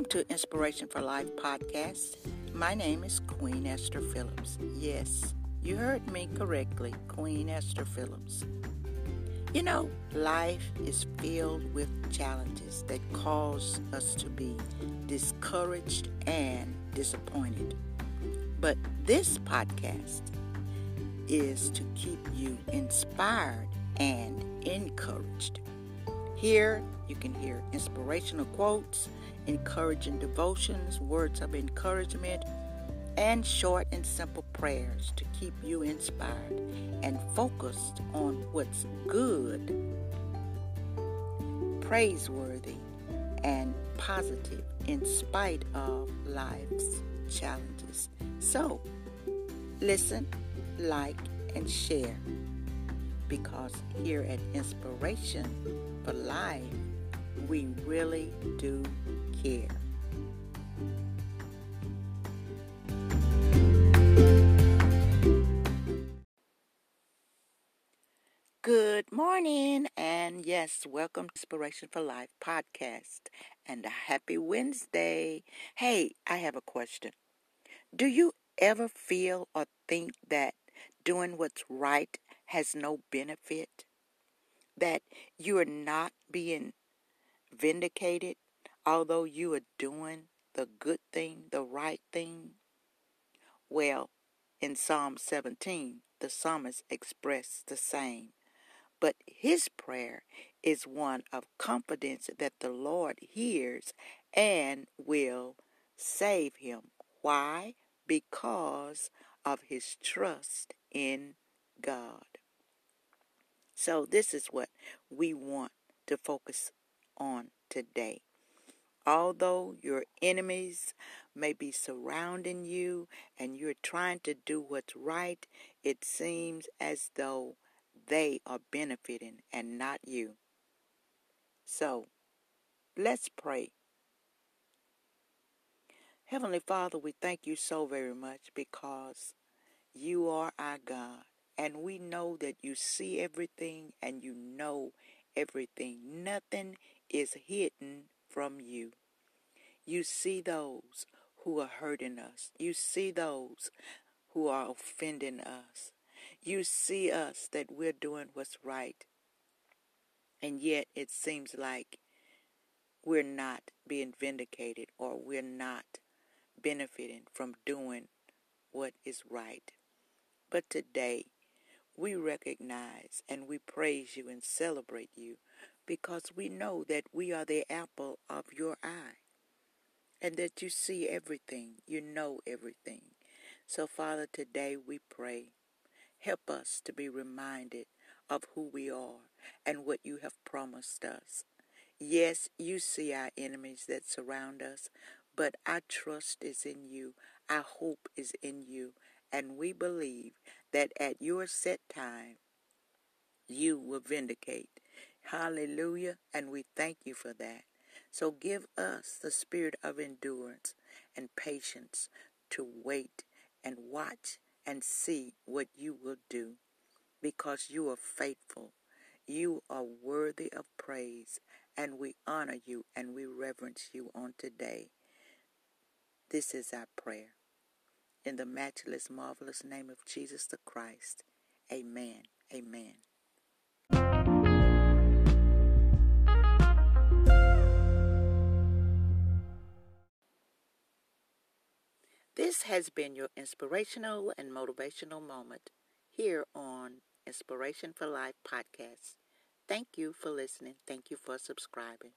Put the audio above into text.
Welcome to Inspiration for Life podcast. My name is Queen Esther Phillips. Yes, you heard me correctly, Queen Esther Phillips. You know, life is filled with challenges that cause us to be discouraged and disappointed. But this podcast is to keep you inspired and encouraged. Here, you can hear inspirational quotes, encouraging devotions, words of encouragement, and short and simple prayers to keep you inspired and focused on what's good, praiseworthy, and positive in spite of life's challenges. So, listen, like, and share because here at Inspiration for Life, we really do care. Good morning, and yes, welcome to Inspiration for Life podcast and a happy Wednesday. Hey, I have a question. Do you ever feel or think that doing what's right has no benefit? That you are not being vindicated although you are doing the good thing, the right thing? Well, in Psalm 17, the psalmist expressed the same. But his prayer is one of confidence that the Lord hears and will save him. Why? Because of his trust in God. So, this is what we want to focus on today. Although your enemies may be surrounding you and you're trying to do what's right, it seems as though they are benefiting and not you. So, let's pray. Heavenly Father, we thank you so very much because you are our God. And we know that you see everything and you know everything. Nothing is hidden from you. You see those who are hurting us. You see those who are offending us. You see us that we're doing what's right. And yet it seems like we're not being vindicated or we're not benefiting from doing what is right. But today, we recognize and we praise you and celebrate you because we know that we are the apple of your eye and that you see everything, you know everything. So, Father, today we pray. Help us to be reminded of who we are and what you have promised us. Yes, you see our enemies that surround us, but our trust is in you, our hope is in you, and we believe that at your set time, you will vindicate. Hallelujah, and we thank you for that. So give us the spirit of endurance and patience to wait and watch and see what you will do because you are faithful. You are worthy of praise, and we honor you and we reverence you on today. This is our prayer. In the matchless, marvelous name of Jesus the Christ. Amen. Amen. This has been your inspirational and motivational moment here on Inspiration for Life podcast. Thank you for listening. Thank you for subscribing.